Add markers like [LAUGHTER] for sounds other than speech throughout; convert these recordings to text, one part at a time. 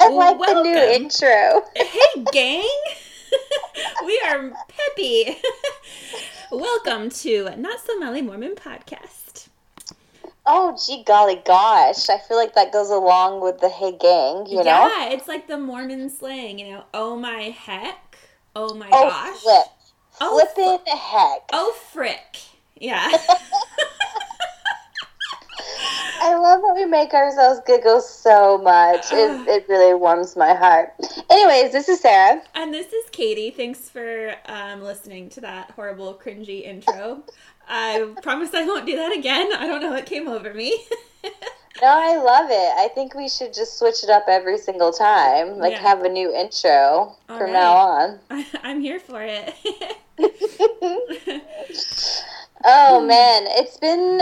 I [LAUGHS] like the new intro. hey, gang. [LAUGHS] we are peppy. [LAUGHS] Welcome to Not So Molly Mormon podcast. Oh, gee golly gosh. I feel like that goes along with the hey gang, you yeah, know? Yeah, it's like the Mormon slang, you know, oh my heck. Oh my oh, gosh. Flip. Oh, Flippin' fl- heck. Oh, frick. Yeah. I love that we make ourselves giggle so much. It, [SIGHS] it really warms my heart. Anyways, this is Sarah. And this is Katie. Thanks for um, listening to that horrible, cringy intro. I promise I won't do that again. I don't know what came over me. [LAUGHS] no, I love it. I think we should just switch it up every single time. Like, yeah. have a new intro All from right. now on. [LAUGHS] I, I'm here for it. [LAUGHS] oh, man. It's been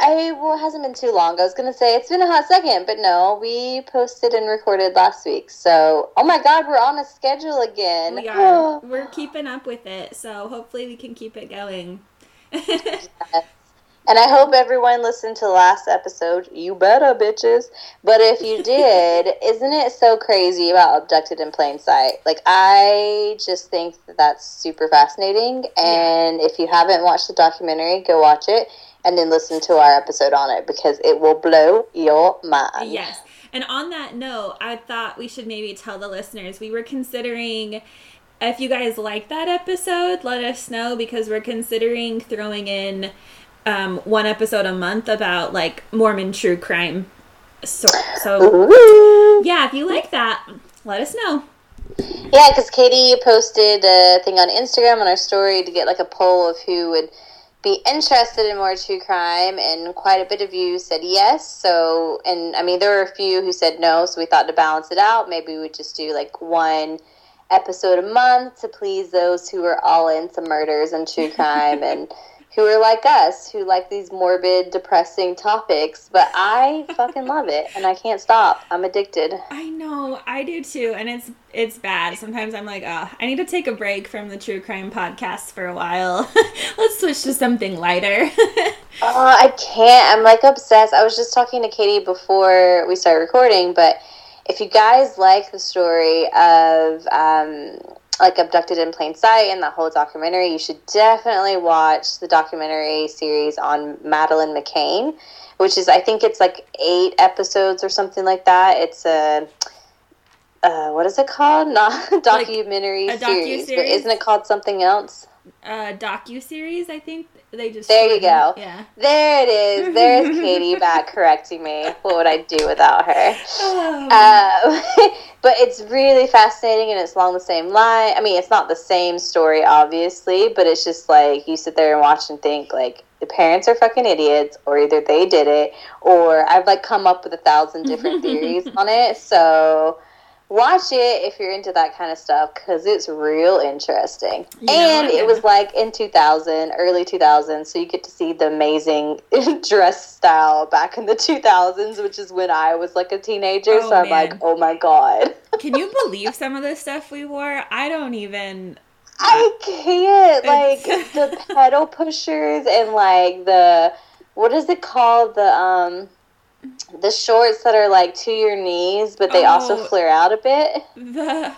I well, it hasn't been too long. I was gonna say it's been a hot second, but no, we posted and recorded last week. So, oh my God, we're on a schedule again. We are. [SIGHS] we're keeping up with it, so hopefully we can keep it going. [LAUGHS] yes. And I hope everyone listened to the last episode. You better, uh, bitches. But if you did, [LAUGHS] isn't it so crazy about abducted in plain sight? Like, I just think that that's super fascinating. And yeah. if you haven't watched the documentary, go watch it and then listen to our episode on it because it will blow your mind. Yes. And on that note, I thought we should maybe tell the listeners we were considering if you guys like that episode, let us know because we're considering throwing in um, one episode a month about like Mormon true crime. So, so yeah, if you like that, let us know. Yeah, because Katie posted a thing on Instagram on our story to get like a poll of who would be interested in more true crime, and quite a bit of you said yes. So, and I mean, there were a few who said no, so we thought to balance it out, maybe we would just do like one episode a month to please those who are all into murders and true crime and [LAUGHS] who are like us, who like these morbid, depressing topics. But I [LAUGHS] fucking love it, and I can't stop. I'm addicted. I know, I do too, and it's it's bad. Sometimes I'm like, oh, I need to take a break from the true crime podcast for a while. [LAUGHS] Let's switch to something lighter. oh, [LAUGHS] I can't. I'm like obsessed. I was just talking to Katie before we started recording, but if you guys like the story of um, like abducted in plain sight and the whole documentary you should definitely watch the documentary series on Madeleine McCann which is i think it's like eight episodes or something like that it's a uh, what is it called [LAUGHS] not documentary like series but isn't it called something else uh, docu series i think they just there you go. Yeah, there it is. There's Katie back [LAUGHS] correcting me. What would I do without her? Oh. Uh, [LAUGHS] but it's really fascinating, and it's along the same line. I mean, it's not the same story, obviously, but it's just like you sit there and watch and think like the parents are fucking idiots, or either they did it, or I've like come up with a thousand different [LAUGHS] theories on it. So watch it if you're into that kind of stuff because it's real interesting. You and it was like in 2000, early 2000s, so you get to see the amazing [LAUGHS] dress style back in the 2000s, which is when I was like a teenager. Oh, so I'm man. like, oh my god. [LAUGHS] Can you [LAUGHS] believe some of the stuff we wore? I don't even. I can't. Like the pedal pushers and like the what is it called? The um the shorts that are like to your knees, but they oh, also flare out a bit. The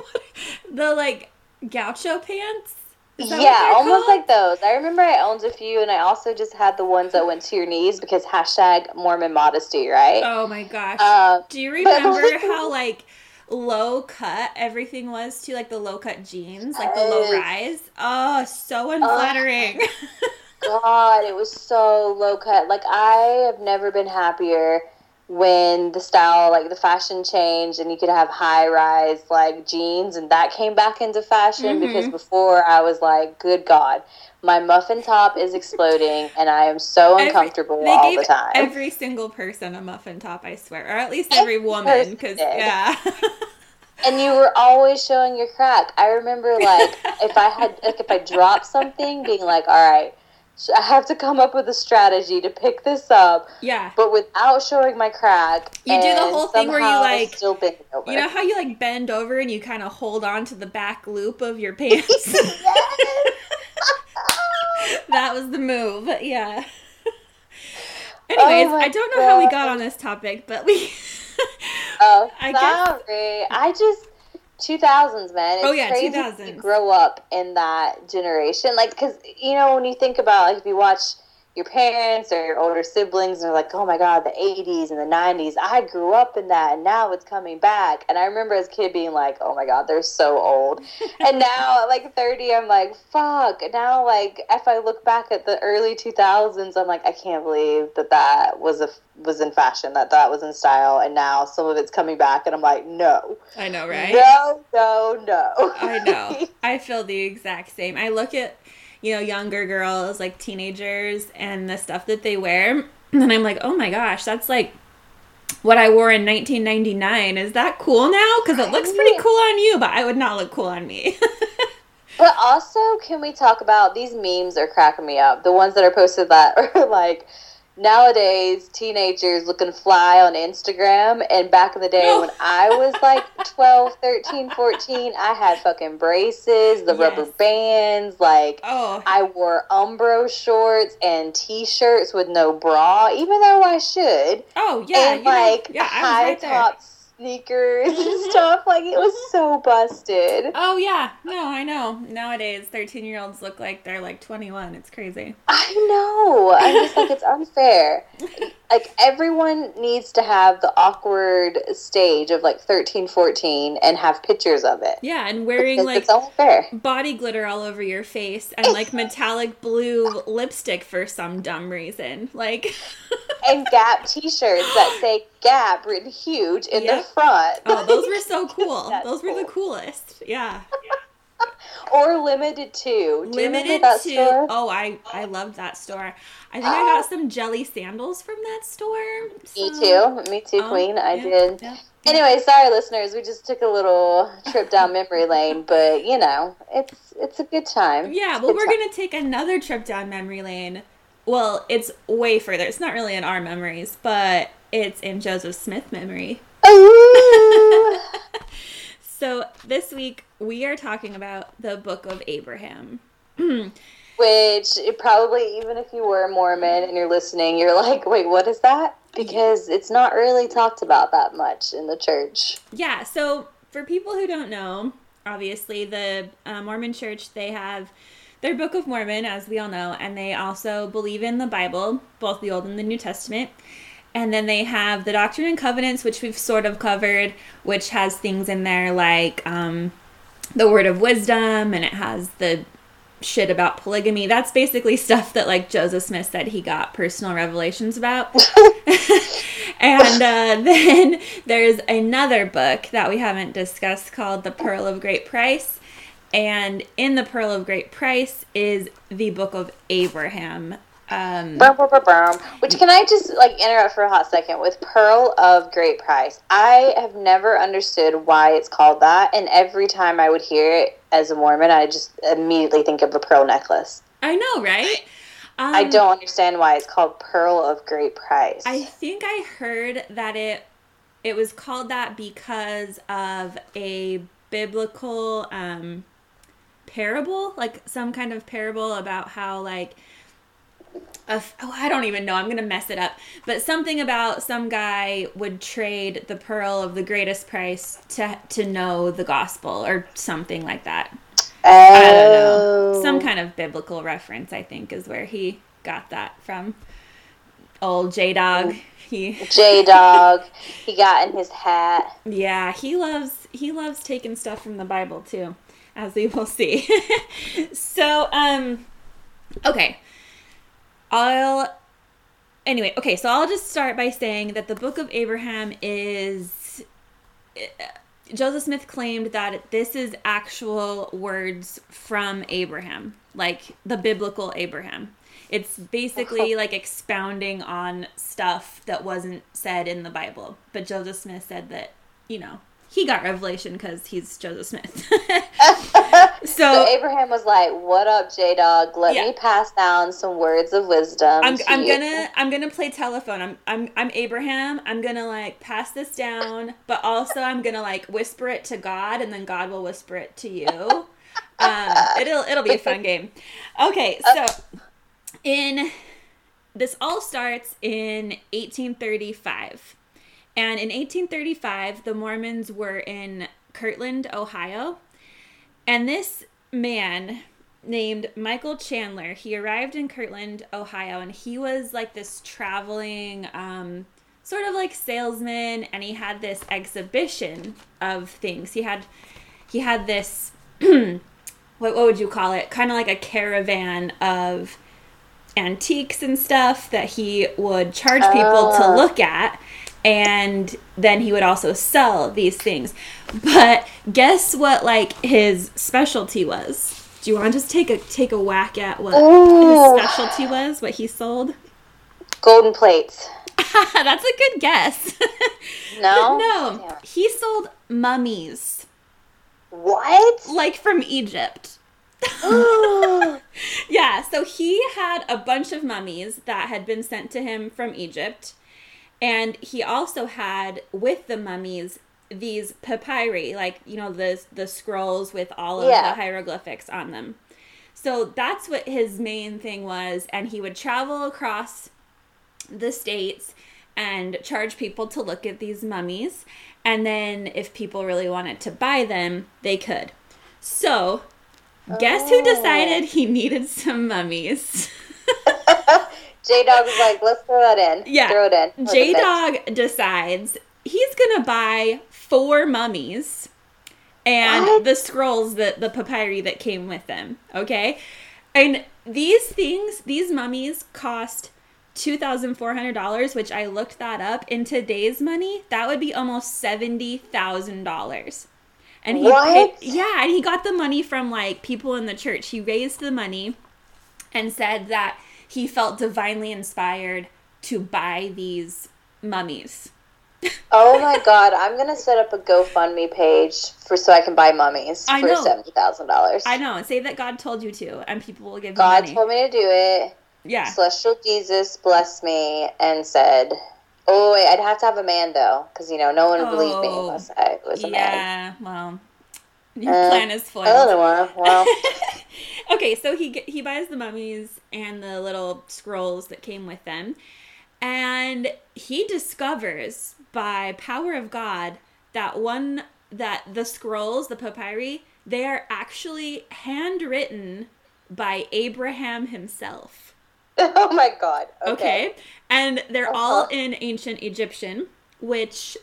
[LAUGHS] the like gaucho pants. Yeah, almost called? like those. I remember I owned a few, and I also just had the ones that went to your knees because hashtag Mormon modesty, right? Oh my gosh! Um, Do you remember how like low cut everything was to like the low cut jeans, like the low rise? Oh, so unflattering. Uh, God, it was so low cut. Like I have never been happier when the style, like the fashion changed, and you could have high rise like jeans, and that came back into fashion. Mm-hmm. Because before I was like, good God, my muffin top is exploding, and I am so uncomfortable every, all the time. Every single person a muffin top, I swear, or at least every, every woman, because yeah. and you were always showing your crack. I remember, like, if I had, like, if I dropped something, being like, all right I have to come up with a strategy to pick this up. Yeah. But without showing my crack. You do the whole thing where you like still bend over. You know how you like bend over and you kind of hold on to the back loop of your [LAUGHS] pants? [LAUGHS] that was the move. Yeah. [LAUGHS] Anyways, oh I don't know God. how we got on this topic, but we Oh, I sorry. Guess. I just 2000s, man. Oh, it's oh yeah, crazy 2000s. grow up in that generation, like because you know when you think about like if you watch your parents or your older siblings and they're like, oh my God, the 80s and the 90s. I grew up in that and now it's coming back. And I remember as a kid being like, oh my God, they're so old. [LAUGHS] and now at like 30, I'm like, fuck. Now, like, if I look back at the early 2000s, I'm like, I can't believe that that was a was in fashion, that that was in style, and now some of it's coming back, and I'm like, no. I know, right? No, no, no. I know. [LAUGHS] I feel the exact same. I look at you know, younger girls, like teenagers, and the stuff that they wear. And I'm like, oh my gosh, that's like what I wore in 1999. Is that cool now? Because it looks pretty cool on you, but I would not look cool on me. [LAUGHS] but also, can we talk about these memes are cracking me up? The ones that are posted that are like, nowadays teenagers looking fly on Instagram and back in the day when I was like [LAUGHS] 12, 13, 14, I had fucking braces, the yes. rubber bands, like oh. I wore Umbro shorts and t-shirts with no bra even though I should. Oh, yeah. And like know, yeah, high right tops sneakers and [LAUGHS] stuff. Like it was so busted. Oh yeah, no, I know. Nowadays, thirteen year olds look like they're like twenty one. It's crazy. I know. I'm just like it's unfair. [LAUGHS] like everyone needs to have the awkward stage of like 13, 14 and have pictures of it. Yeah, and wearing like body glitter all over your face and like [LAUGHS] metallic blue lipstick for some dumb reason. Like and Gap t-shirts that say Gap written huge in yep. the front. Oh, [LAUGHS] those were so cool. those cool. were the coolest. Yeah. [LAUGHS] or Limited Too. Limited Too. Store? Oh, I I loved that store. I think I got some jelly sandals from that store. So. Me too. Me too, oh, Queen. I yeah, did. Yeah. Anyway, sorry, listeners. We just took a little trip down [LAUGHS] memory lane, but you know, it's it's a good time. Yeah. Well, we're time. gonna take another trip down memory lane. Well, it's way further. It's not really in our memories, but it's in Joseph Smith memory. [LAUGHS] so this week we are talking about the Book of Abraham. [CLEARS THROAT] Which probably, even if you were a Mormon and you're listening, you're like, wait, what is that? Because it's not really talked about that much in the church. Yeah, so for people who don't know, obviously the uh, Mormon church, they have their Book of Mormon, as we all know, and they also believe in the Bible, both the Old and the New Testament. And then they have the Doctrine and Covenants, which we've sort of covered, which has things in there like um, the Word of Wisdom, and it has the shit about polygamy. That's basically [LAUGHS] stuff that like Joseph Smith said he got personal revelations about. [LAUGHS] and uh, [LAUGHS] then there's another book that we haven't discussed called The Pearl of Great Price. And in The Pearl of Great Price is the book of Abraham. Um, Which can I just like interrupt for a hot second with Pearl of Great Price? I have never understood why it's called that, and every time I would hear it as a Mormon, I just immediately think of a pearl necklace. I know, right? Um, I don't understand why it's called Pearl of Great Price. I think I heard that it it was called that because of a biblical um, parable, like some kind of parable about how like a, oh, I don't even know. I'm gonna mess it up. But something about some guy would trade the pearl of the greatest price to to know the gospel or something like that. Oh. I don't know. Some kind of biblical reference, I think, is where he got that from. Old J Dog. He J Dog. [LAUGHS] he got in his hat. Yeah, he loves he loves taking stuff from the Bible too, as we will see. [LAUGHS] so, um, okay. I'll anyway, okay, so I'll just start by saying that the book of Abraham is uh, Joseph Smith claimed that this is actual words from Abraham, like the biblical Abraham. It's basically like expounding on stuff that wasn't said in the Bible. But Joseph Smith said that, you know, he got revelation because he's Joseph Smith. [LAUGHS] [LAUGHS] so, so, Abraham was like, "What up, J Dog? Let yeah. me pass down some words of wisdom." I'm, I'm gonna I'm gonna play telephone. I'm I'm I'm Abraham. I'm gonna like pass this down, but also I'm gonna like whisper it to God, and then God will whisper it to you. um, it'll it'll be a fun game. Okay, [LAUGHS] so in this all starts in 1835 And in 1835, the Mormons were in Kirtland, Ohio. And this man named Michael Chandler, he arrived in Kirtland, Ohio, and he was like this traveling, um, sort of like salesman, and he had this exhibition of things. He had he had this [CLEARS THROAT] what what would you call it? Kind of like a caravan of antiques and stuff that he would charge people to look at and then he would also sell these things. But guess what like his specialty was? Do you want to just take a take a whack at what Ooh. his specialty was? What he sold? Golden plates. [LAUGHS] That's a good guess. [LAUGHS] No? no, he sold mummies, What? like from Egypt. [GASPS] [LAUGHS] Yeah, so he had a bunch of mummies that had been sent to him from Egypt. And he also had with the mummies these papyri, like, you know, the the scrolls with all of Yeah. the hieroglyphics on them. So that's what his main thing was and he would travel across the states and charge people to look at these mummies and then if people really wanted to buy them, they could. So, guess who Oh. decided he needed some mummies? [LAUGHS] J Dog was like, let's throw that in. Yeah. Throw it in. J. Dog decides he's gonna buy four mummies and What? the scrolls that the papyri that came with them. Okay, and these things, these mummies cost two thousand four hundred dollars, which I looked that up in today's money. That would be almost seventy thousand dollars. And he paid, yeah, and he got the money from like people in the church. He raised the money and said that he felt divinely inspired to buy these mummies. Oh my god, I'm gonna set up a GoFundMe page for so I can buy mummies I for know. seventy thousand dollars. I know, say that God told you to, and people will give God you money. God told me to do it. yeah, Celestial Jesus blessed me and said, "Oh wait, I'd have to have a man though, because you know no one would believe me Oh, unless I was a man." yeah. Well, your Uh, plan is foiled. don't. Well, [LAUGHS] okay, so he he buys the mummies and the little scrolls that came with them, and he discovers by power of God that one that the scrolls, the papyri, they are actually handwritten by Abraham himself. [LAUGHS] oh my god. Okay. Okay. And they're all Uh-huh. in ancient Egyptian, which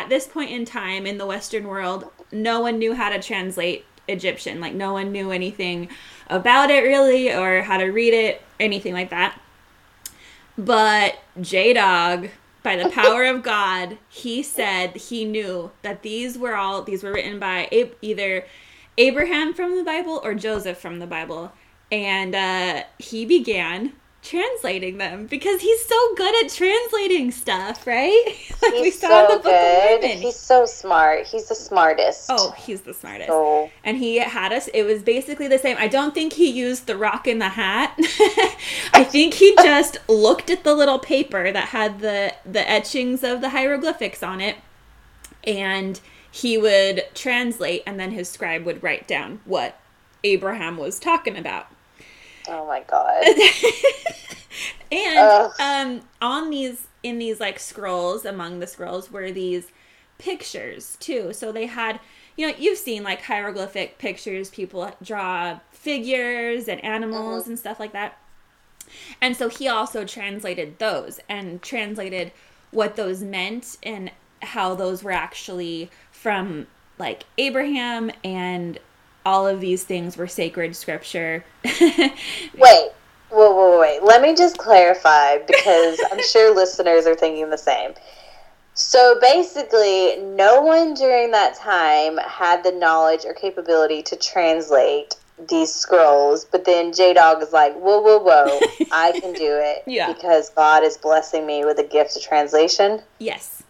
at this point in time in the Western world, no one knew how to translate Egyptian. Like, no one knew anything about it really or how to read it, anything like that. But J Dog, by the power of God, he said he knew that these were all, these were written by either Abraham from the Bible or Joseph from the Bible. And uh, he began translating them because he's so good at translating stuff, right? [LAUGHS] like we He's saw in so the Book of good. Mormon. He's so smart. He's the smartest. oh, he's the smartest. So And he had us, it was basically the same. I don't think he used the rock in the hat. [LAUGHS] I think he [LAUGHS] just looked at the little paper that had the, the etchings of the hieroglyphics on it and he would translate and then his scribe would write down what Abraham was talking about. Oh my god. [LAUGHS] and Ugh. um, on these in these like scrolls among the scrolls were these pictures too so they had you know you've seen like hieroglyphic pictures people draw figures and animals and stuff like that and so he also translated those and translated what those meant and how those were actually from like Abraham and all of these things were sacred scripture. [LAUGHS] Wait. Whoa, whoa, wait. Let me just clarify because I'm [LAUGHS] sure listeners are thinking the same. So basically, no one during that time had the knowledge or capability to translate these scrolls, but then J Dog is like, whoa, whoa, whoa, I can do it [LAUGHS] Yeah. because God is blessing me with a gift of translation. yes.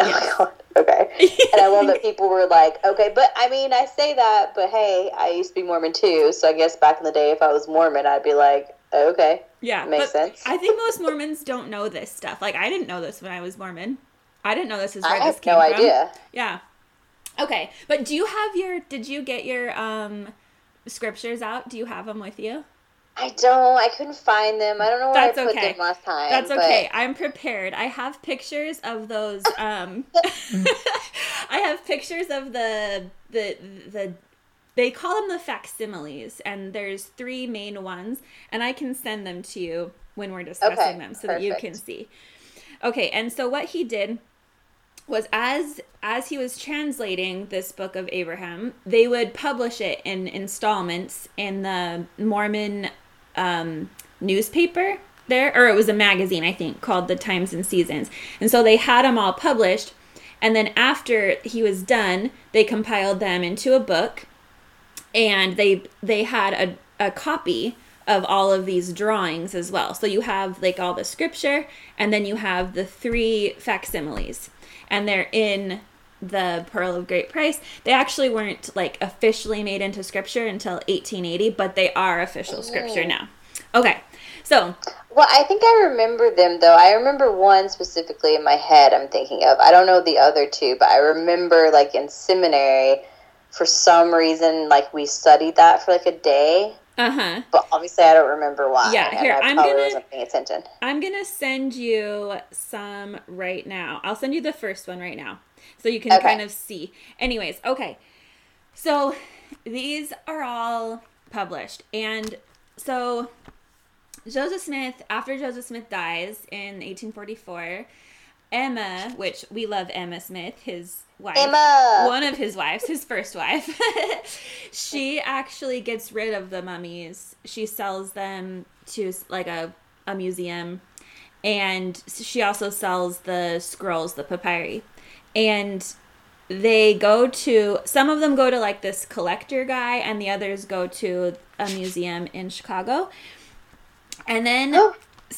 Oh my god. Okay. And I love that people were like, okay, but I mean, I say that, but hey, I used to be Mormon too, so I guess back in the day, if I was Mormon, I'd be like, okay. Yeah, Makes sense. I think most Mormons don't know this stuff. Like I didn't know this when I was Mormon. I didn't know this is where I this came no from. idea. Yeah. Okay, but do you have your? Did you get your um scriptures out? Do you have them with you? I don't. I couldn't find them. I don't know where That's I put okay. them last time. That's but- okay. I'm prepared. I have pictures of those. Um, [LAUGHS] [LAUGHS] I have pictures of the the the. They call them the facsimiles, and there's three main ones, and I can send them to you when we're discussing Okay, them, so that you can see. Okay, and so what he did was as as he was translating this book of Abraham, they would publish it in installments in the Mormon um, newspaper there, or it was a magazine, I think, called the Times and Seasons. And so they had them all published. And then after he was done, they compiled them into a book, and they they had a, a copy of all of these drawings as well. So you have like all the scripture, and then you have the three facsimiles, and they're in the Pearl of Great Price. They actually weren't like officially made into scripture until 1880, but they are official scripture now. Okay, so Well, I think I remember them though. I remember one specifically in my head. I'm thinking of. I don't know the other two, but I remember like in seminary, for some reason, like we studied that for like a day. uh huh. But obviously, I don't remember why. Yeah, and here, I I'm gonna- wasn't paying attention. I'm gonna send you some right now. I'll send you the first one right now, so you can Okay. kind of see. Anyways, okay. So these are all published, and so Joseph Smith, after Joseph Smith dies in 1844, Emma, which we love Emma Smith, his wife, Emma! one of his wives, his first wife, [LAUGHS] she actually gets rid of the mummies. She sells them to like a, a museum, and she also sells the scrolls, the papyri, and they go to some of them go to like this collector guy, and the others go to a museum in Chicago. And then Oh,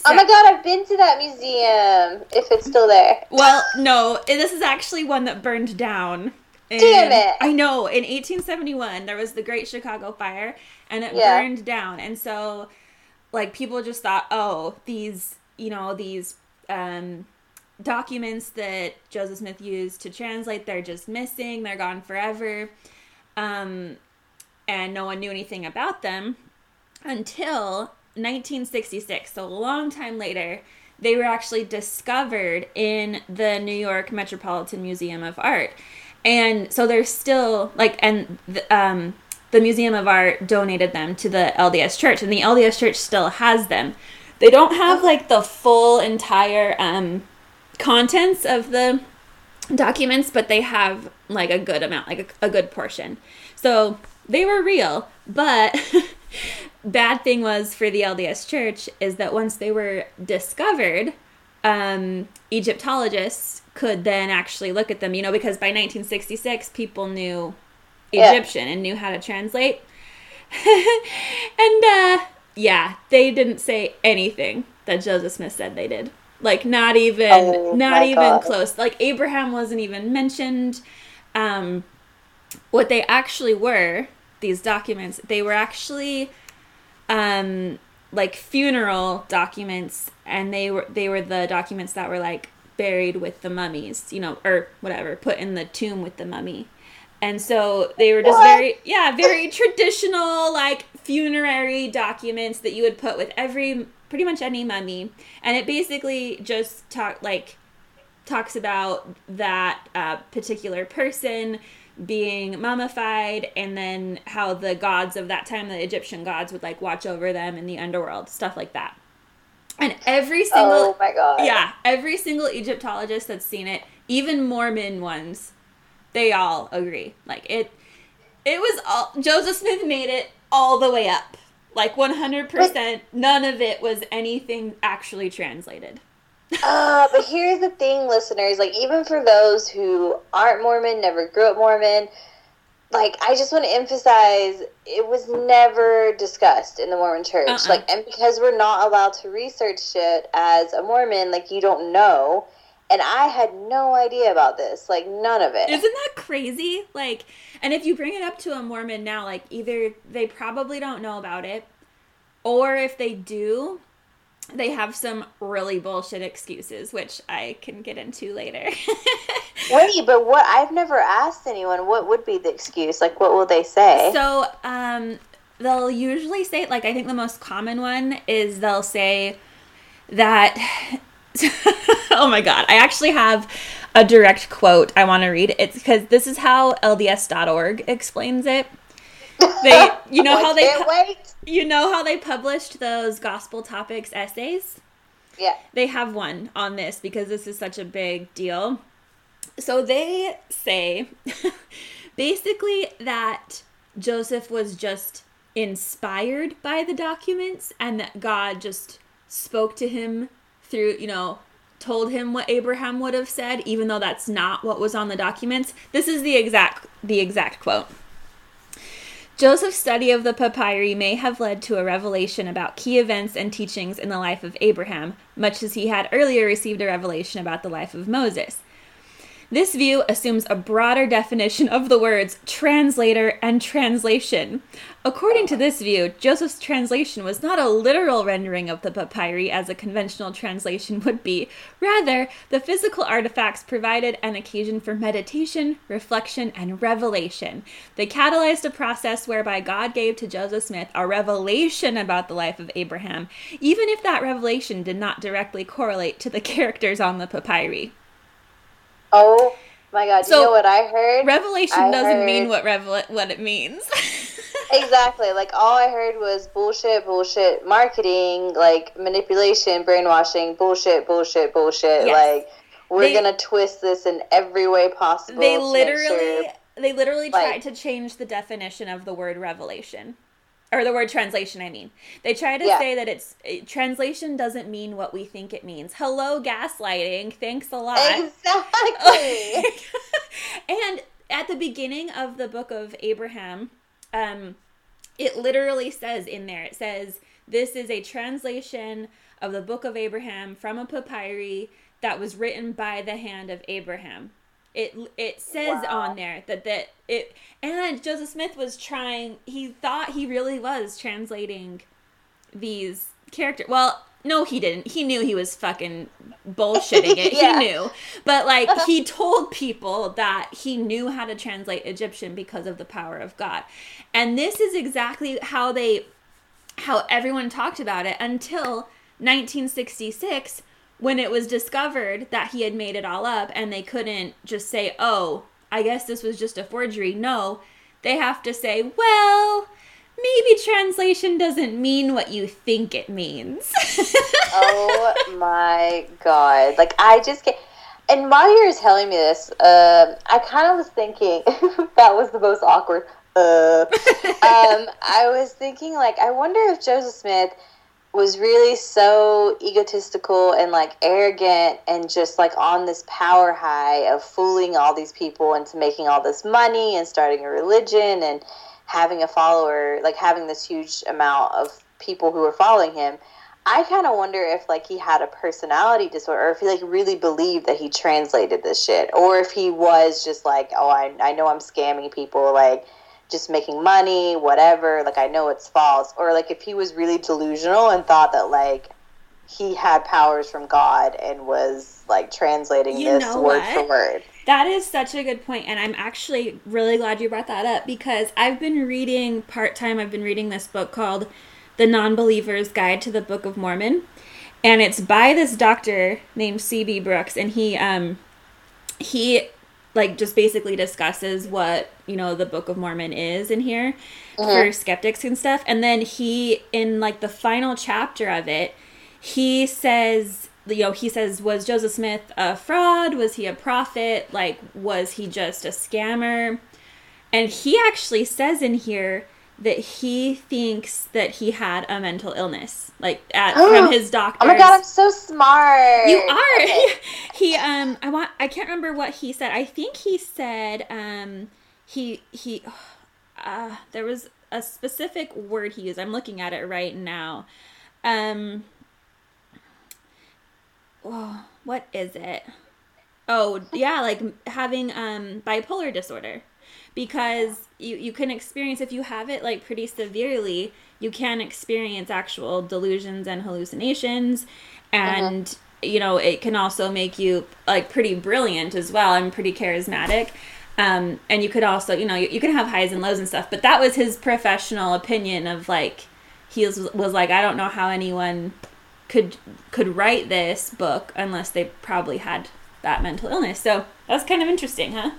oh my god, I've been to that museum. If it's still there. Well, no, this is actually one that burned down. Damn it. I know. In 1871, there was the Great Chicago Fire, and it Yeah. burned down. And so, like, people just thought, oh, these, you know, these um, documents that Joseph Smith used to translate, they're just missing. They're gone forever. Um, and no one knew anything about them until 1966. So a long time later, they were actually discovered in the New York Metropolitan Museum of Art. And so they're still like and the, um the Museum of Art donated them to the LDS Church and the LDS Church still has them. They don't have like the full entire um contents of the documents, but they have like a good amount, like a, a good portion. So they were real, but [LAUGHS] bad thing was for the LDS Church is that once they were discovered, um, Egyptologists could then actually look at them, you know, because by 1966 people knew Yeah. Egyptian and knew how to translate. [LAUGHS] and uh, yeah, they didn't say anything that Joseph Smith said they did. Like not even Oh not even God. close. Like Abraham wasn't even mentioned. Um what they actually were, these documents, they were actually um like funeral documents and they were they were the documents that were like buried with the mummies, you know, or whatever, put in the tomb with the mummy. And so they were just What? very yeah, very traditional like funerary documents that you would put with every pretty much any mummy. And it basically just talk like talks about that uh, particular person being mummified and then how the gods of that time the egyptian gods would like watch over them in the underworld stuff like that and every single Oh my god. yeah every single egyptologist that's seen it even mormon ones they all agree like it it was all joseph smith made it all the way up like 100% none of it was anything actually translated [LAUGHS] Uh, but here's the thing, listeners. Like, even for those who aren't Mormon, never grew up Mormon, like, I just want to emphasize it was never discussed in the Mormon church. Uh-uh. Like, and because we're not allowed to research shit as a Mormon, like, you don't know. And I had no idea about this. Like, none of it. Isn't that crazy? Like, and if you bring it up to a Mormon now, like, either they probably don't know about it, or if they do, they have some really bullshit excuses, which I can get into later. [LAUGHS] Wait, but what? I've never asked anyone what would be the excuse. Like, what will they say? so, um, they'll usually say like I think the most common one is they'll say that [LAUGHS] oh my god, I actually have a direct quote I want to read. It's because this is how LDS.org explains it. They, [LAUGHS] you know how they, you know how they published those gospel topics essays. Yeah, they have one on this because this is such a big deal. So they say [LAUGHS] basically that Joseph was just inspired by the documents and that God just spoke to him through, you know, told him what Abraham would have said even though that's not what was on the documents. This is the exact the exact quote. Joseph's study of the papyri may have led to a revelation about key events and teachings in the life of Abraham, much as he had earlier received a revelation about the life of Moses. This view assumes a broader definition of the words translator and translation. According to this view, Joseph's translation was not a literal rendering of the papyri as a conventional translation would be. Rather, the physical artifacts provided an occasion for meditation, reflection, and revelation. They catalyzed a process whereby God gave to Joseph Smith a revelation about the life of Abraham, even if that revelation did not directly correlate to the [LAUGHS] characters on the papyri. Oh my god! So, you know what I heard? Revelation I doesn't heard... mean what revel what it means. [LAUGHS] exactly. Like all I heard was bullshit, bullshit, marketing, like manipulation, brainwashing, bullshit, bullshit, bullshit. Yes. Like we're they, gonna twist this in every way possible. They literally, sure, they literally like, tried to change the definition of the word revelation or the word translation i mean. They try to yeah. say that it's translation doesn't mean what we think it means. Hello gaslighting. Thanks a lot. Exactly. [LAUGHS] And at the beginning of the book of abraham um it literally says in there it says this is a translation of the book of abraham from a papyri that was written by the hand of abraham it it says wow. on there that that it and Joseph Smith was trying he thought he really was translating these characters. Well, no, he didn't. He knew he was fucking bullshitting it. [LAUGHS] yeah. He knew. But like [LAUGHS] he told people that he knew how to translate Egyptian because of the power of God. And this is exactly how they how everyone talked about it until 1966 when it was discovered that he had made it all up and they couldn't just say, oh, I guess this was just a forgery. No, they have to say, well, maybe translation doesn't mean what you think it means. [LAUGHS] oh my god. Like, I just can't. And while you were telling me this, uh, I kind of was thinking [LAUGHS] that was the most awkward. Uh, [LAUGHS] um, I was thinking, like, I wonder if Joseph Smith was really so egotistical and like arrogant and just like on this power high of fooling all these people into making all this money and starting a religion and having a follower like having this huge amount of people who were following him. I kind of wonder if like he had a personality disorder or if he like really believed that he translated this shit or if he was just like oh i, I know i'm scamming people like just making money, whatever. Like I know it's false. Or like if he was really delusional and thought that like he had powers from God and was like translating you this word what? for word. That is such a good point, and I'm actually really glad you brought that up because I've been reading part time. I've been reading this book called "The Non-Believer's Guide to the Book of Mormon," and it's by this doctor named C.B. Brooks, and he um he like just basically discusses what you know the book of mormon is in here uh-huh. for skeptics and stuff. And then he in like the final chapter of it he says you know he says was joseph smith a fraud? Was he a prophet? Like was he just a scammer? And he actually says in here that he thinks that he had a mental illness, like at, from his doctor. Oh my god, I'm so smart. You are. Okay. [LAUGHS] he um, I want. I can't remember what he said. I think he said um, he he. [SIGHS] Uh, there was a specific word he used. I'm looking at it right now. Um. Oh, what is it? Oh, yeah, like having um bipolar disorder because you, you can experience if you have it like pretty severely you can experience actual delusions and hallucinations and uh-huh. you know it can also make you like pretty brilliant as well and pretty charismatic Um, and you could also, you know, you, you can have highs and lows and stuff, but that was his professional opinion of like, he was, was like, I don't know how anyone could could write this book unless they probably had that mental illness. So that was kind of interesting, huh?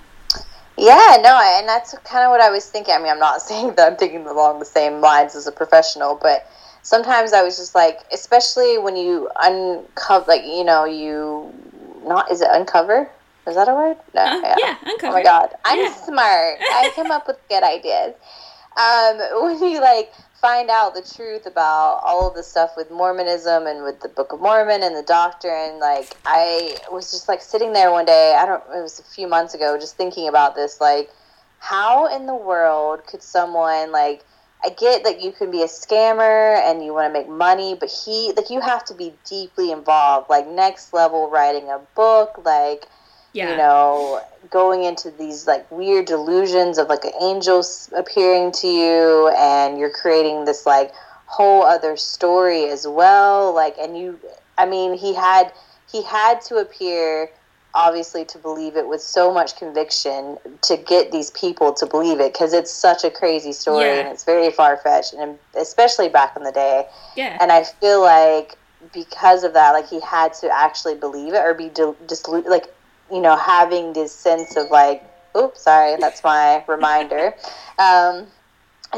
Yeah, no, and that's kind of what I was thinking. I mean, I'm not [LAUGHS] saying that I'm thinking along the same lines as a professional, but sometimes I was just like, especially when you uncover, like you know, you not is it uncover? Is that a word? No. Uh, yeah. yeah, uncover. Oh my god, I'm yeah. smart. I come up with good ideas. Um, [LAUGHS] when you like find out the truth about all of the stuff with Mormonism and with the Book of Mormon and the doctrine. Like, I was just like sitting there one day, I don't, it was a few months ago, just thinking about this. Like, how in the world could someone, like, I get that you can be a scammer and you want to make money, but he, like, you have to be deeply involved, like, next level writing a book, like, yeah. you know, going into these like weird delusions of like angels appearing to you and you're creating this like whole other story as well. Like, and you, I mean, he had, he had to appear obviously to believe it with so much conviction to get these people to believe it because it's such a crazy story yeah. and it's very far-fetched and especially back in the day yeah and i feel like because of that like he had to actually believe it or be just like you know, having this sense of like, oops, sorry, that's my reminder. Um,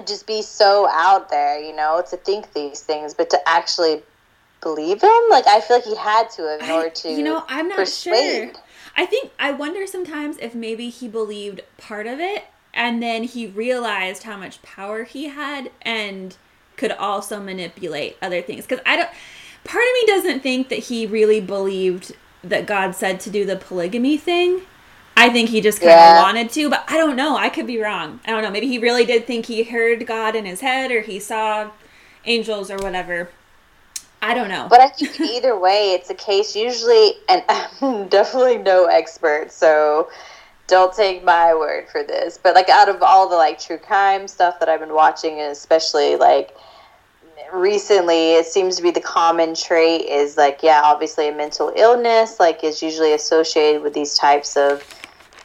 just be so out there, you know, to think these things, but to actually believe him. Like I feel like he had to have in order to. You know, I'm not persuade. sure. I think I wonder sometimes if maybe he believed part of it, and then he realized how much power he had, and could also manipulate other things. Because I don't. Part of me doesn't think that he really believed that God said to do the polygamy thing. I think he just kind of yeah. wanted to, but I don't know. I could be wrong. I don't know. Maybe he really did think he heard God in his head or he saw angels or whatever. I don't know. But I think [LAUGHS] either way, it's a case usually, and I'm [LAUGHS] definitely no expert, so don't take my word for this. But like out of all the like true crime stuff that I've been watching, and especially like recently it seems to be the common trait is like yeah obviously a mental illness like is usually associated with these types of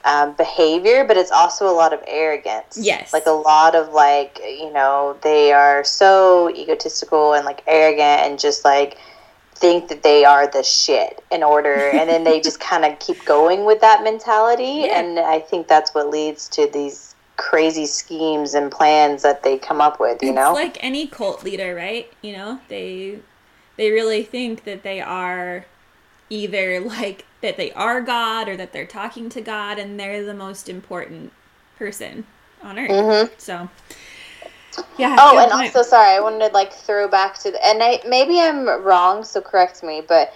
um, behavior but it's also a lot of arrogance yes like a lot of like you know they are so egotistical and like arrogant and just like think that they are the shit in order and then they [LAUGHS] just kind of keep going with that mentality yeah. and i think that's what leads to these crazy schemes and plans that they come up with, you know? it's know? like any cult leader, right? You know, they they really think that they are either like that they are God or that they're talking to God and they're the most important person on earth. Mm-hmm. So yeah. Oh, and point. also sorry, I wanted to like throw back to the and I maybe I'm wrong, so correct me, but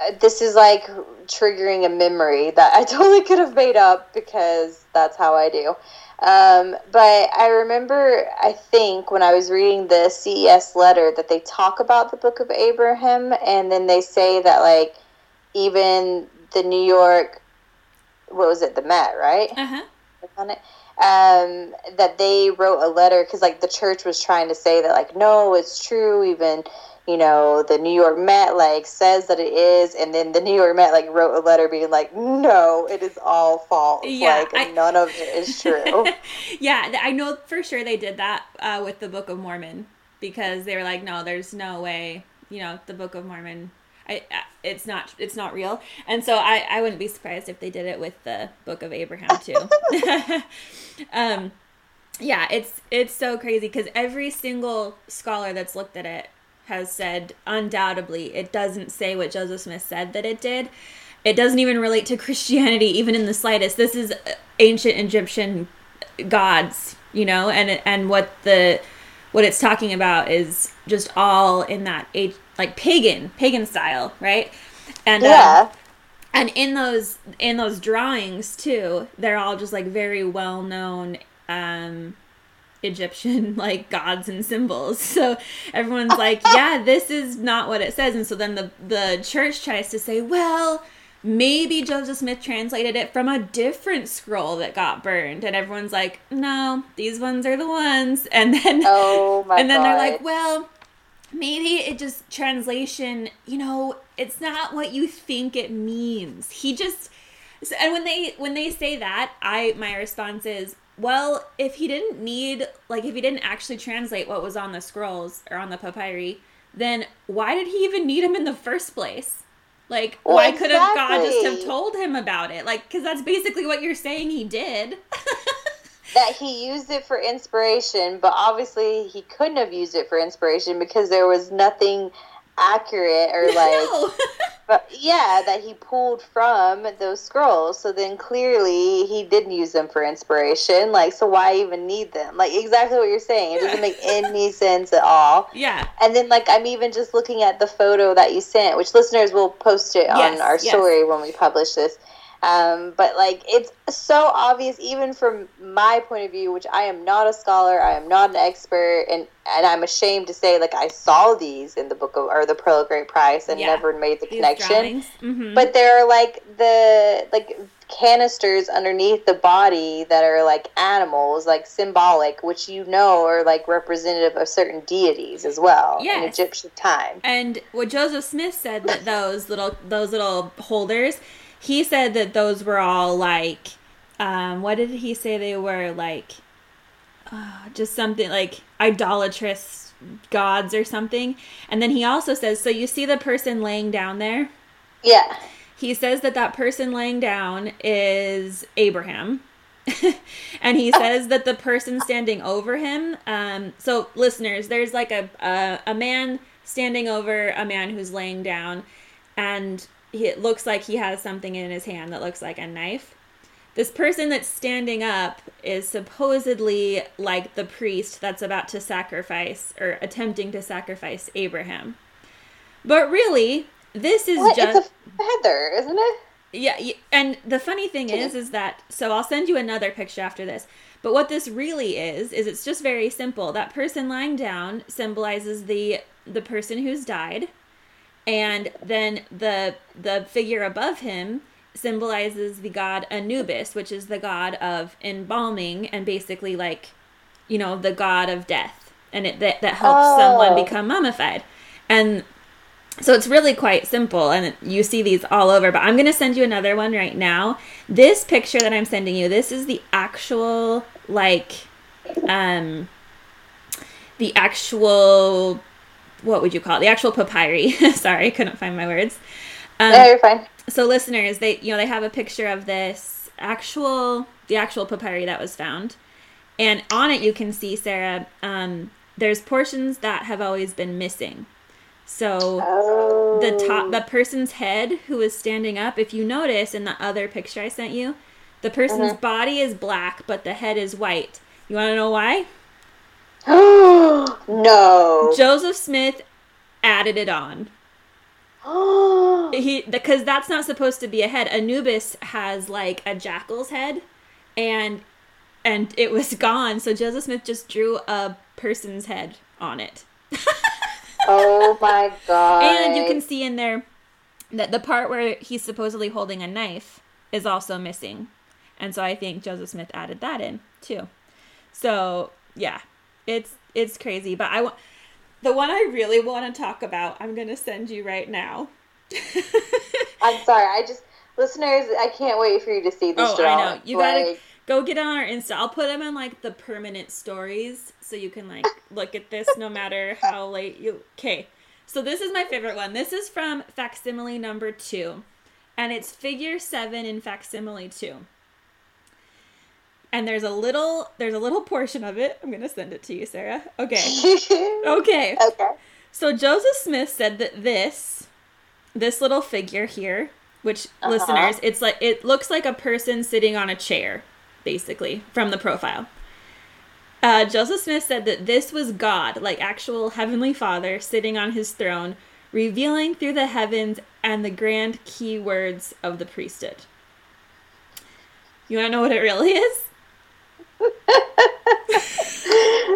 uh, this is like triggering a memory that I [LAUGHS] totally could have made up because that's how I do. Um, but I remember, I think, when I was reading the CES letter, that they talk about the Book of Abraham, and then they say that, like, even the New York, what was it, the Met, right? Uh-huh. On it. Um, that they wrote a letter because, like, the church was trying to say that, like, no, it's true, even you know, the New York Met like says that it is, and then the New York Met like wrote a letter being like, no, it is all false. Yeah, like I... none of it is true. [LAUGHS] yeah, I know for sure they did that uh, with the Book of Mormon because they were like, no, there's no way, you know, the Book of Mormon. I, it's not it's not real and so I, I wouldn't be surprised if they did it with the book of abraham too [LAUGHS] um yeah it's it's so crazy because every single scholar that's looked at it has said undoubtedly it doesn't say what Joseph Smith said that it did. It doesn't even relate to [LAUGHS] Christianity even in the slightest. This is ancient Egyptian gods, you know, and and what the what it's talking about is just all in that age like pagan pagan style, right? And yeah. Um, and in those in those drawings too, they're all just like very well known um Egyptian [LAUGHS] like gods and symbols. [LAUGHS] So everyone's like, yeah, this is not what it says. And so then the the church tries to say, well, maybe Joseph Smith translated it from a different scroll that got burned. And everyone's like, no, these ones are the ones. [LAUGHS] And then oh and then God. they're like, well, maybe it just translation, you know, it's not what you think it means. He just So, and when they when they say that, I my response is, well, if he didn't need like if he didn't actually translate what was on the scrolls or on the papyri, then why did he even need him in the first place? Like, well, why exactly. couldn't God just have told him about it? Like, because that's basically what you're saying he did. [LAUGHS] that he used it for inspiration, but obviously he couldn't have used it for inspiration because there was nothing accurate or [LAUGHS] like no. but yeah that he pulled from those scrolls. So then clearly he didn't use them for inspiration. Like so why even need them? Like exactly what you're saying. It doesn't make any sense at all. Yeah. And then like i'm even just looking at the photo that you sent which listeners will post it yes, on our story when we publish this um, but like it's so obvious, even from my point of view, which I am not a scholar, I am not an expert, and and I'm ashamed to say like I saw these in the book of or the Pearl of Great Price and yeah. never made the these connection. Mm-hmm. But there are like the like canisters underneath the body that are like animals, like symbolic, which you know are like representative of certain deities as well yes. in Egyptian time. And what Joseph Smith said that those little those little holders he said that those were all like um, what did he say they were? Like uh, just something like idolatrous gods or something. And then he also says so you see the person laying down there? Yeah. He says that that person laying down is abraham. [LAUGHS] And he says that the person standing over him um, so listeners there's like a, a a man standing over a man who's laying down. And he, it looks like he has something in his hand that looks like a knife. This person that's standing up is supposedly like the priest that's about to sacrifice or attempting to sacrifice Abraham. But really, this is what? just it's a feather, isn't it? Yeah, and the funny thing is is that so I'll send you another picture after this. But what this really is is it's just very simple. That person lying down symbolizes the the person who's died and then the the figure above him symbolizes the god Anubis, which is the god of embalming and basically like, you know, the god of death, and it that, that helps oh. someone become mummified, and so it's really quite simple, and you see these all over. But I'm gonna send you another one right now. This picture that I'm sending you, this is the actual like, um, the actual what would you call it? The actual papyri. [LAUGHS] Sorry, I couldn't find my words. Um, no, you're fine. So listeners, they you know they have a picture of this actual the actual papyri that was found, and on it you can see Sarah. Um, there's portions that have always been missing. So oh. the top the person's head who is standing up, if you notice in the other picture I sent you, the person's uh-huh. body is black but the head is white. You want to know why? [GASPS] no. Joseph Smith added it on. [GASPS] he because that's not supposed to be a head. Anubis has like a jackal's head, and and it was [LAUGHS] gone. So Joseph Smith just drew a person's head on it. [LAUGHS] oh my god! And you can see in there that the part where he's supposedly holding a knife is also missing, and so I think Joseph Smith added that in too. So yeah, it's it's crazy, but I want the one I really want to talk about. I'm gonna send you right now. [LAUGHS] I'm sorry. I just listeners. I can't wait for you to see this. Oh, I know. You like, gotta go get on our Insta. I'll put them in like the permanent stories, so you can like [LAUGHS] look at this no matter how late you. Okay. So this is my favorite one. This is from facsimile number two, and it's figure seven in facsimile two and there's a little there's a little portion of it. I'm gonna send it to you, Sarah. Okay. [LAUGHS] okay. Okay. So Joseph Smith said that this this little figure here, which uh-huh. listeners, it's like it looks like a person sitting on a chair, basically, from the profile. Uh, Joseph Smith said that this was God, like actual Heavenly Father, sitting on his throne, revealing through the heavens and the grand key words of the priesthood. You want to know what it really is?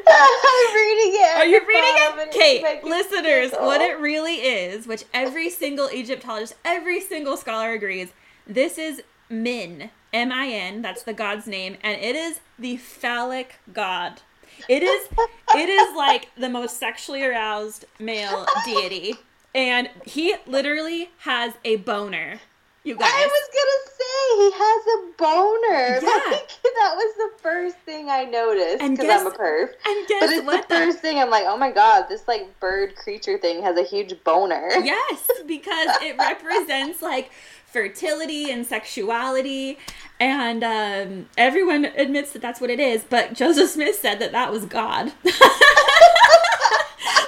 I'm reading it. Are you reading it? Kate, listeners, what it really is, which every single Egyptologist, every single scholar agrees, this is Min, M I N, that's the god's name, and it is the phallic god. It is it is like the most sexually aroused male deity. And he literally has a boner. You guys. I was gonna say he has a boner. [LAUGHS] Yeah. Like, that was the first thing I noticed because I'm a perv. And guess But it's what? the first thing I'm like, oh my god, this like bird creature thing has a huge boner. [LAUGHS] Yes, because it represents like fertility and sexuality, and um, everyone admits that that's what it is. But Joseph Smith said that that was God. [LAUGHS]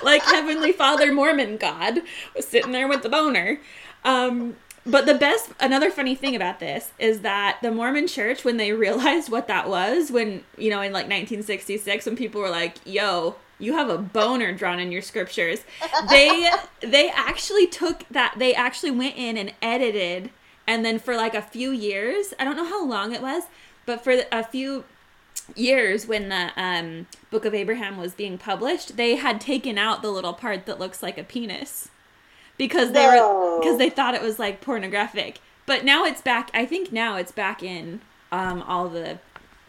like Heavenly Father Mormon God was sitting there with the boner. Um, but the best, another funny thing about this is that the Mormon church, when they [LAUGHS] realized what that was, when, you know, in like 1966, when people were like, yo, you have a boner drawn in your scriptures, they, [LAUGHS] they actually took that, they actually went in and edited, and then for like a few years, I don't know how long it was, but for a few years when the um, Book of Abraham was being published, they had taken out the little part that looks like a penis because they were because they thought it was like pornographic. But now it's back. I think now it's back in um, all the.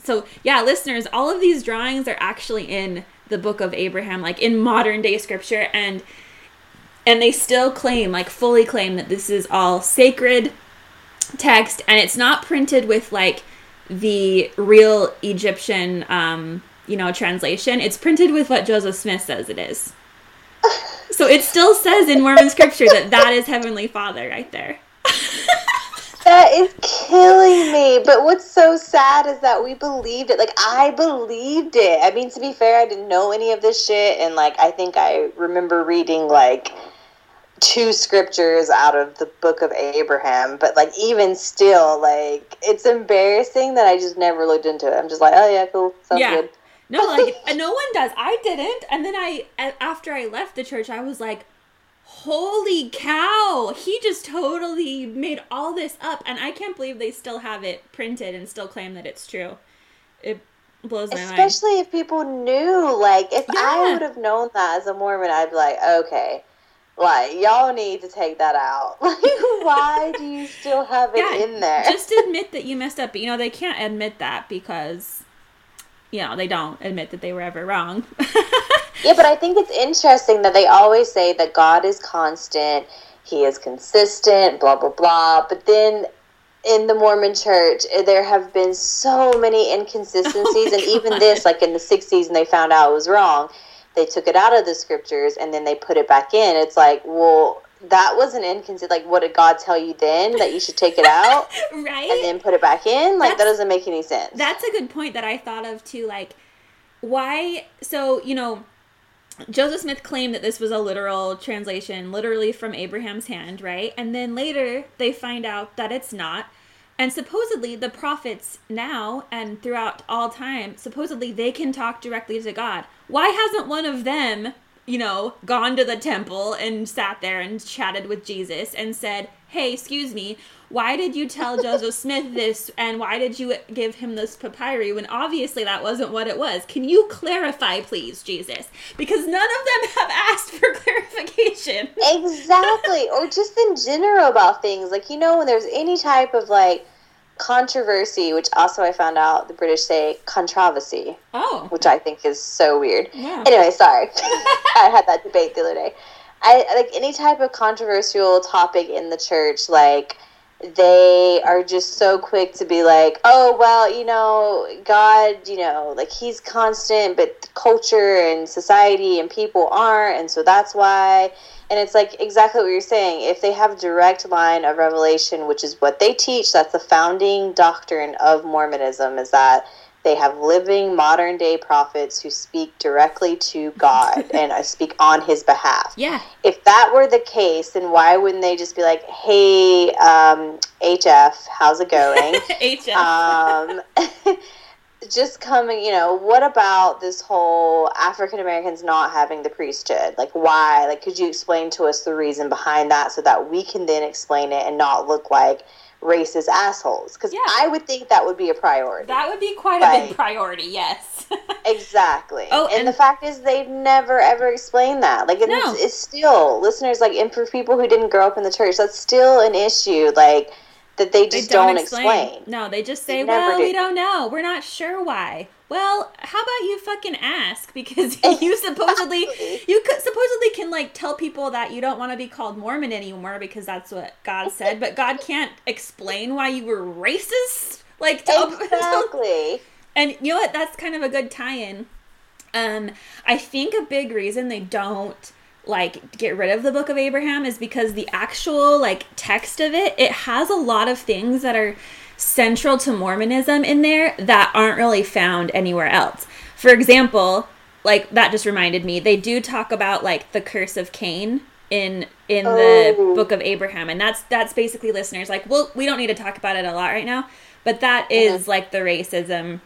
So yeah, listeners, all of these drawings are actually in the Book of Abraham, like in modern day scripture, and and they still claim, like fully claim, that this is all sacred text, and it's not printed with like the real Egyptian, um, you know, translation. It's printed with what Joseph Smith says it is. [LAUGHS] So it still says in Mormon scripture that that is Heavenly Father right there. [LAUGHS] That is killing me. But what's so sad is that we believed it. Like I believed it. I mean, to be fair, I didn't know any of this shit, and like I think I remember reading like two scriptures out of the book of Abraham. But like even still, like it's embarrassing that I just never looked into it. I'm just like, oh yeah, cool, sounds Yeah. good. No, like uh, no one does. I didn't. And then I after I left the church, I was like, "Holy cow. He just totally made all this up." And I can't believe they still have it printed and still claim that it's true. It blows my mind. Especially if people knew, like, if I would have known that as a Mormon, I'd be like, okay, like, y'all need to take that out. [LAUGHS] Like, why do you still have it Yeah, in there? Just admit that you messed up. But, you know, they can't admit that because you know, they don't admit that they were ever wrong. [LAUGHS] yeah, but I think it's interesting that they always say that God is constant, He is consistent, blah, blah, blah. But then in the Mormon church, eh, there have been so many inconsistencies. [LAUGHS] and even this, like in the 60s, and they found out it was wrong, they took it out of the scriptures and then they put it back in. It's like, well, that was an inconsistent. Like, what did God tell you then that you should take it out [LAUGHS] right? and then put it back in? Like, that doesn't make any sense. That's a good point that I thought of too. Like, why? So, you know, Joseph Smith claimed that this was a literal translation, literally from Abraham's hand, right? And then later they find out that it's not. And supposedly the prophets now and throughout all time, supposedly they can talk directly to God. Why hasn't one of them, you know, gone to the temple and sat there and chatted with Jesus and said, Hey, excuse me, why did you tell [LAUGHS] Joseph Smith this and why did you give him this papyri when obviously that wasn't what it was? Can you clarify, please, Jesus? Because none of them have asked for [LAUGHS] clarification. exactly or just in general about things like you know when there's any type of like controversy which also i found out the british say controversy Oh, which i think is so weird. Yeah. anyway sorry. [LAUGHS] I had that debate the other day. I like any type of controversial topic in the church like they are just so quick to be like oh well you know god you know like he's constant but culture and society and people aren't and so that's why and it's like exactly what you're saying if they have direct line of revelation which is what they teach that's the founding doctrine of mormonism is that they have living modern day prophets who speak directly to god [LAUGHS] and uh, speak on his behalf Yeah. if that were the case, then why wouldn't they just be like, "Hey, um, HF, how's it going?" [LAUGHS] HF. um, [LAUGHS] just coming, you know, what about this whole African Americans not having the priesthood? Like, why? Like, could you explain to us the reason behind that so that we can then explain it and not look like racist assholes? Because Yeah. I would think that would be a priority. that would be quite a big priority, yes. [LAUGHS] Exactly. Oh, and, and- the fact is, they've never ever explained that. Like, it's, No. it's still listeners like, and for people who didn't grow up in the church, that's still an issue. Like, that they just They don't, don't, explain. explain. No, they just say, They "Well, we do. don't know. We're not sure why." Well, how about you fucking ask [LAUGHS] because [LAUGHS] you supposedly you could supposedly can like tell people that you don't want to be called Mormon anymore because that's what God said, but God can't explain why you were racist. Like [LAUGHS] Exactly. and you know what? That's kind of a good tie-in. Um, I think a big reason they don't like get rid of the Book of Abraham is because the actual like text of it, it has a lot of things that are central to Mormonism in there that aren't really found anywhere else. For example, like that just reminded me, they do talk about like the curse of Cain in in the Oh. book of Abraham and that's that's basically listeners like well we don't need to talk about it a lot right now but that is like the racism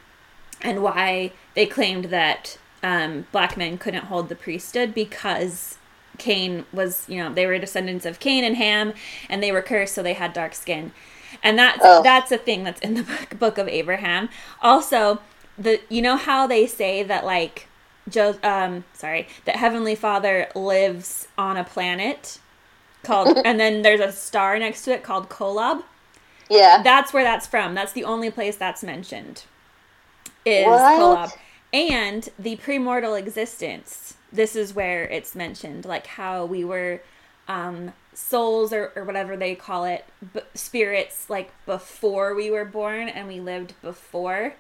and why they claimed that um, black men couldn't hold the priesthood because Cain was, you know, they were descendants of Cain and Ham, and they were cursed, so they had dark skin, and that's Oh. that's a thing that's in the [LAUGHS] book, book of Abraham. Also, the you know how they say that like Jo, um, sorry, that Heavenly Father lives on a planet called, [LAUGHS] and then there's a star next to it called Kolob Yeah. that's where that's from. That's the only place that's mentioned. Is What? Kolob. And the premortal existence. This is where it's mentioned, like how we were um, souls or, or whatever they call it, b- spirits, like before we were born and we lived before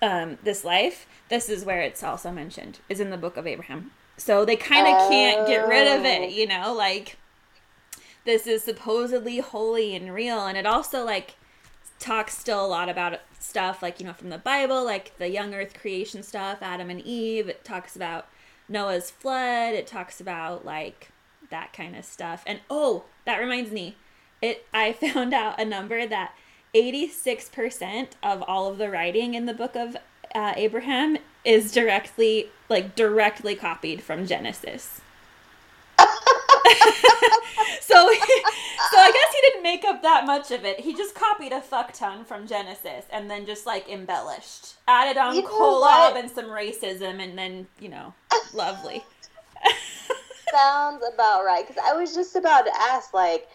um, this life. This is where it's also mentioned, is in the book of Abraham. So they kind of can't get rid of Oh. it, you know, like this is supposedly holy and real and it also like talks still a lot about stuff like you know from the bible like the young earth creation stuff adam and eve it talks about noah's flood it talks about like that kind of stuff. And oh that reminds me. It i [LAUGHS] found out a number that 86% of all of the writing in the book of uh, abraham is directly like directly copied from genesis [LAUGHS] so, [LAUGHS] so I guess he didn't make up that much of it. He just copied a fuck ton from Genesis and then just like embellished, added on You know and some racism, and then you know, lovely. [LAUGHS] Sounds about right. Because I was just about to ask, like,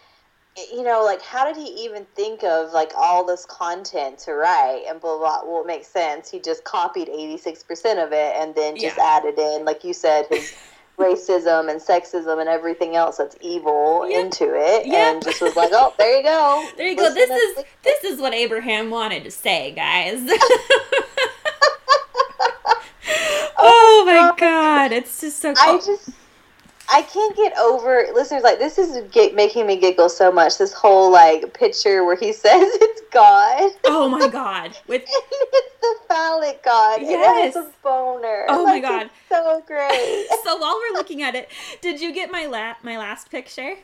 you know, like, how did he even think of like all this content to write and blah blah? Well, it makes sense. He just copied eighty six percent of it and then just Yeah. added in, like you said, his [LAUGHS] racism and sexism and everything else that's evil Yep. into it, Yep. and just was like, oh, there you go. [LAUGHS] There you go. This is this. this is what Abraham wanted to say, guys. [LAUGHS] [LAUGHS] Oh, oh my god, it's just so I just I can't get over listeners like this is get, making me giggle so much. This whole like picture where he [LAUGHS] says it's God. oh my god, with [LAUGHS] it's the phallic god. Yes. It has a boner. Oh my God. it's so great. [LAUGHS] so while we're looking at it, did you get my la- my last picture?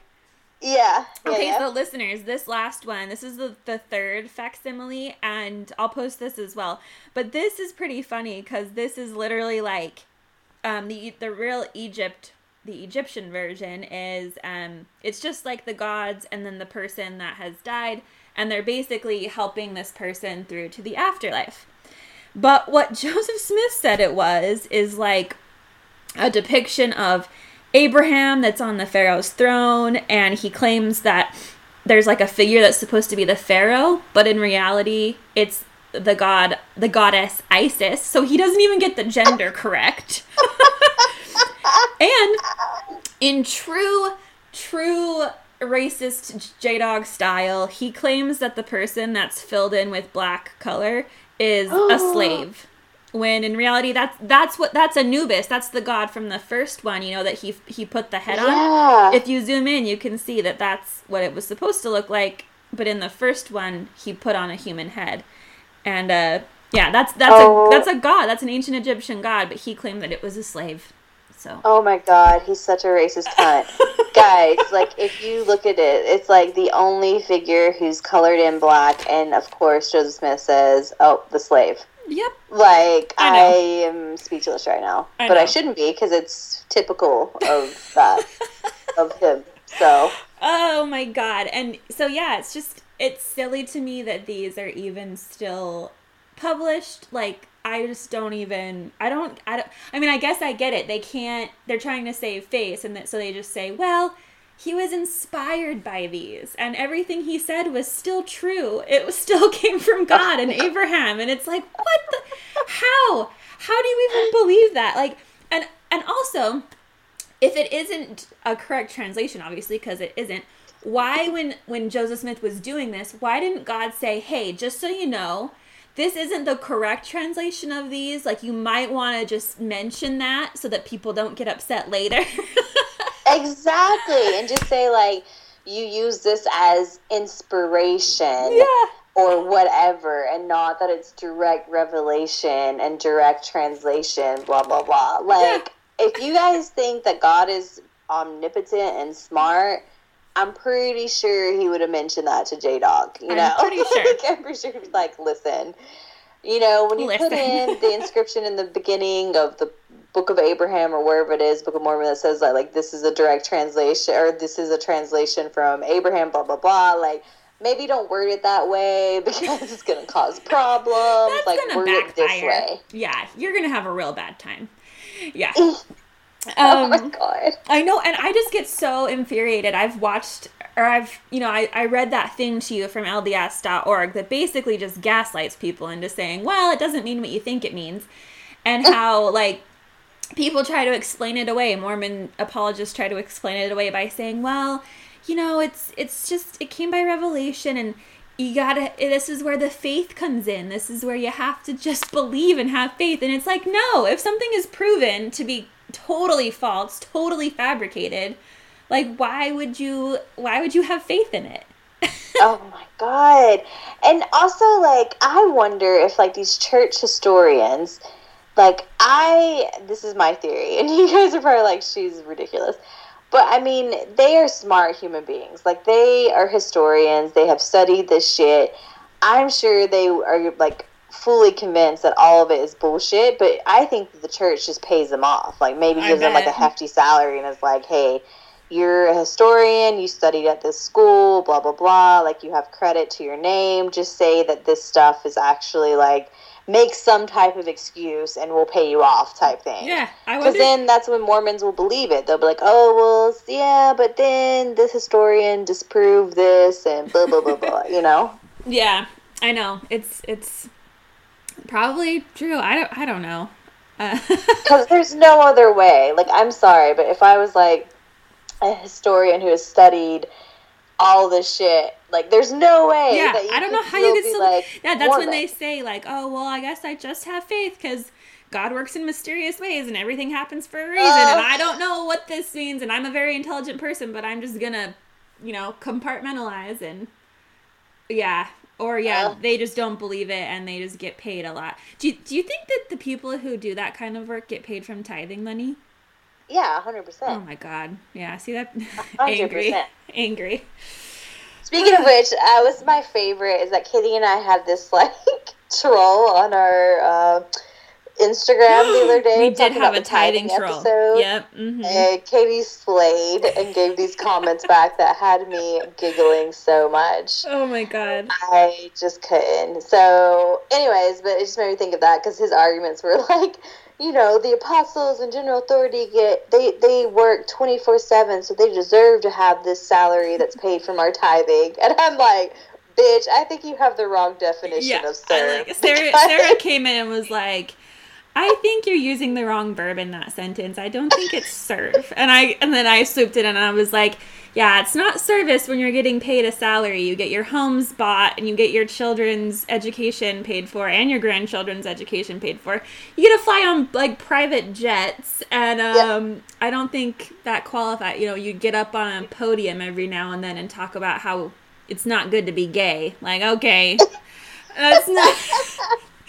yeah. yeah, Okay, yeah. so listeners, this last one, this is the, the third facsimile, and I'll post this as well. But this is pretty funny because this is literally like um, the the real Egypt, the Egyptian version is um, it's just like the gods and then the person that has died, and they're basically helping this person through to the afterlife. But what [LAUGHS] Joseph Smith said it was is like a depiction of Abraham that's on the Pharaoh's throne, and he claims that there's like a figure that's supposed to be the Pharaoh, but in reality, it's the god, the goddess Isis. So he doesn't even get the gender correct. [LAUGHS] and in true, true racist J Dog style, he claims that the person that's filled in with black color is a [GASPS] slave. When in reality, that's that's what that's Anubis. That's the god from the first one. You know that he he put the head on. If you zoom in, you can see that that's what it was supposed to look like. But in the first one, he put on a human head, and uh, yeah, that's that's Oh. a that's a god. That's an ancient Egyptian god. But he claimed that it was a slave. So Oh my god, he's such a racist cunt. [LAUGHS] Guys, like if you look at it, it's like the only figure who's colored in black and of course Joseph Smith says, Oh, the slave. yep. Like I I, am speechless right now, I but I shouldn't be because it's typical of that [LAUGHS] of him. So Oh my god. And so yeah, it's just it's silly to me that these are even still published. Like I just don't even I don't I don't I mean I guess I get it. They can't they're trying to save face and that so they just say, "Well, he was inspired by these. And everything he said was still true. It was [LAUGHS] still came from god and abraham. And it's like what the how? How do you even believe that? Like and and also if it isn't a correct translation obviously because it isn't why when when joseph smith was doing this why didn't god say hey just so you know this isn't the correct translation of these. Like you might want to just mention that so that people don't get upset later. [LAUGHS] Exactly. And just say like you use this as inspiration yeah. or whatever and not that it's direct revelation and direct translation blah blah blah. Like yeah. if you guys think that god is omnipotent and smart i'm pretty sure he would have mentioned that to j-dog you I'm know pretty [LAUGHS] sure. i'm pretty sure he'd be like listen you know when you Listen. put in the inscription in the beginning of the Book of Abraham or wherever it is, Book of Mormon that says that like this is a direct translation or this is a translation from Abraham, blah blah blah. Like maybe don't word it that way [LAUGHS] because it's gonna cause problems. That's like word backfire. it this way. Yeah, you're gonna have a real bad time. Yeah. [LAUGHS] oh Um, my god. I know, and I just get so infuriated. I've watched, or I've, you know, I, I read that thing to you from LDS.org that basically just gaslights people into saying, well, it doesn't mean what you think it means. And how, like, people try to explain it away. Mormon apologists try to explain it away by saying, well, you know, it's it's just it came by revelation and you gotta this is where the faith comes in this is where you have to just believe and have faith and it's like no if something is proven to be totally false totally fabricated like why would you why would you have faith in it [LAUGHS] oh my god. And also like I wonder if like these church historians like I this is my theory [LAUGHS] and you guys are probably like she's ridiculous. But I mean, they are smart human beings. Like they are historians. They have studied this shit. I'm sure they are like fully convinced that all of it is bullshit, but I think that the church just pays them off. Like maybe gives them like a hefty salary and is like, "Hey, you're a historian, you studied at this school, blah blah blah, like you have credit to your name. Just say that this stuff is actually like make some type of excuse and we'll pay you off type thing. yeah i Because then that's when Mormons will believe it. They'll be like, oh, well, yeah, but then this historian disproved this and blah, blah, blah, blah, you know? [LAUGHS] yeah i know it's it's probably true i don't i don't know uh, [LAUGHS] Because there's no other way. Like, I'm sorry, but if I was like a historian who has studied all this shit, like, there's no way. yeah that you i don't know how you get so like, yeah that's when they say like oh well i guess i just have faith because god works in mysterious ways and everything happens for a reason and i don't know what this means and i'm a very intelligent person but i'm just gonna you know compartmentalize and yeah or yeah Ugh. they just don't believe it and they just get paid a lot do you, do you think that the people who do that kind of work get paid from tithing money Yeah, 100%. oh my god yeah see that [LAUGHS] angry 100%. angry Speaking of which, uh, was my favorite is that Kitty and I had this like [LAUGHS] troll on our uh, Instagram the other [GASPS] day. we did have a tithing troll episode. yep hmm And Katie slayed and gave these comments back that had me giggling so much. oh my god I just couldn't. So, anyways, but it just made me think of that because his arguments were [LAUGHS] like, you know, the apostles and general authority get they they work twenty four seven, so they deserve to have this salary that's [LAUGHS] paid from our tithing. And I'm like, bitch, I think you have the wrong definition yeah, of serve. I like Sarah. Sarah [LAUGHS] came in and was like, "I think you're using the wrong verb in that sentence. I don't think it's serve." And I and then I swooped in and I was like, "Yeah, it's not service when you're getting paid a salary. You get your homes bought and you get your children's education paid for and your grandchildren's education paid for. You get to fly on like private jets, and um, I don't think that qualify. You know, you get up on a podium every now and then and talk about how." It's not good to be gay. Like, okay, that's not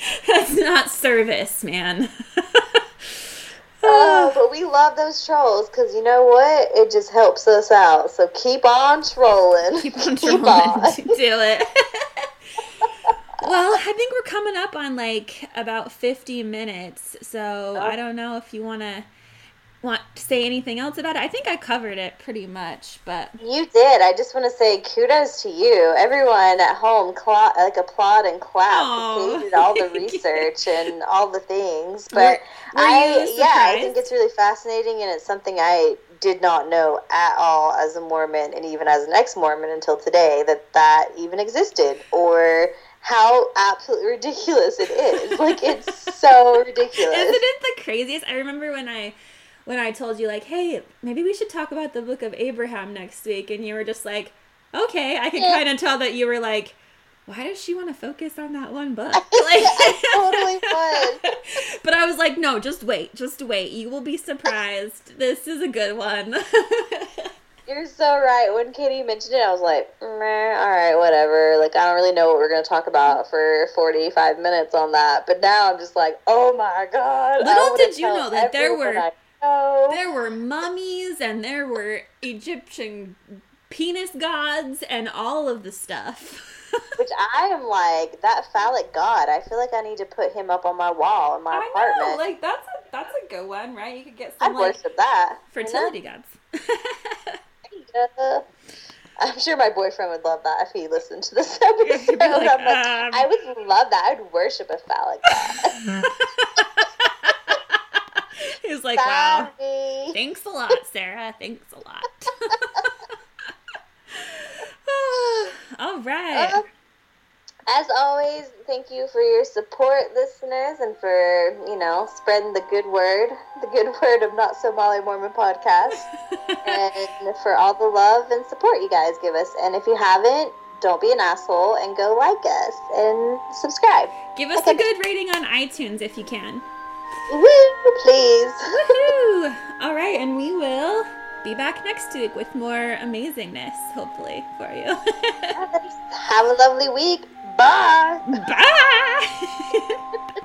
[LAUGHS] that's not service, man. [LAUGHS] Oh, but we love those trolls because you know what? It just helps us out. So keep on trolling. Keep [LAUGHS] on trolling. on. Do it. well, I think we're coming up on like about 50 minutes. So I oh. don't know if you want to want to say anything else about it? I think I covered it pretty much, but you did. I just want to say kudos to you, everyone at home. Cla- like applaud and clap. You did [LAUGHS] all the research and all the things, but Were- were I yeah, I think it's really fascinating, and it's something I did not know at all as a Mormon, and even as an ex-Mormon until today that that even existed, or how absolutely [LAUGHS] ridiculous it is. like it's so [LAUGHS] ridiculous. Isn't it the craziest? I remember when I when I told you like, "Hey, maybe we should talk about the book of Abraham next week." And you were just like, "Okay." I could Yeah. kind of tell that you were like, "Why does she want to focus on that one book?" [LAUGHS] [LAUGHS] I totally was. [LAUGHS] but I was like, "No, just wait. Just wait. You will be surprised. This is a good one." You're so right. When Katie mentioned it, I was like, all right, whatever. Like, I don't really know what we're going to talk about for 45 minutes on that. But now I'm just like, oh my God. Little did you know that there were- I there were mummies and there were Egyptian penis gods and all of the stuff. [LAUGHS] Which I am like, that phallic god, I feel like I need to put him up on my wall in my I apartment. know, like that's a that's a good one, right? You could get some I'd like worship that. you know? fertility gods. I'm sure my boyfriend would love that if he listened to this [LAUGHS] [LAUGHS] episode. like, like, um, I would love that. I'd worship a phallic god. [LAUGHS] he was like, "Wow, thanks a lot, Sarah. Thanks a lot." [LAUGHS] All right. Um, as always, thank you for your support, listeners, and for, you know, spreading the good word, the good [LAUGHS] word of Not So Molly Mormon podcast, and for all the love and support you guys give us. And if you haven't, don't be an asshole and go like us and subscribe. Give us a good rating on iTunes if you can. Woo, please. Woohoo! [LAUGHS] All right, and we will be back next week with more amazingness, hopefully, for you. Have a lovely week. Bye. [LAUGHS] Bye! [LAUGHS]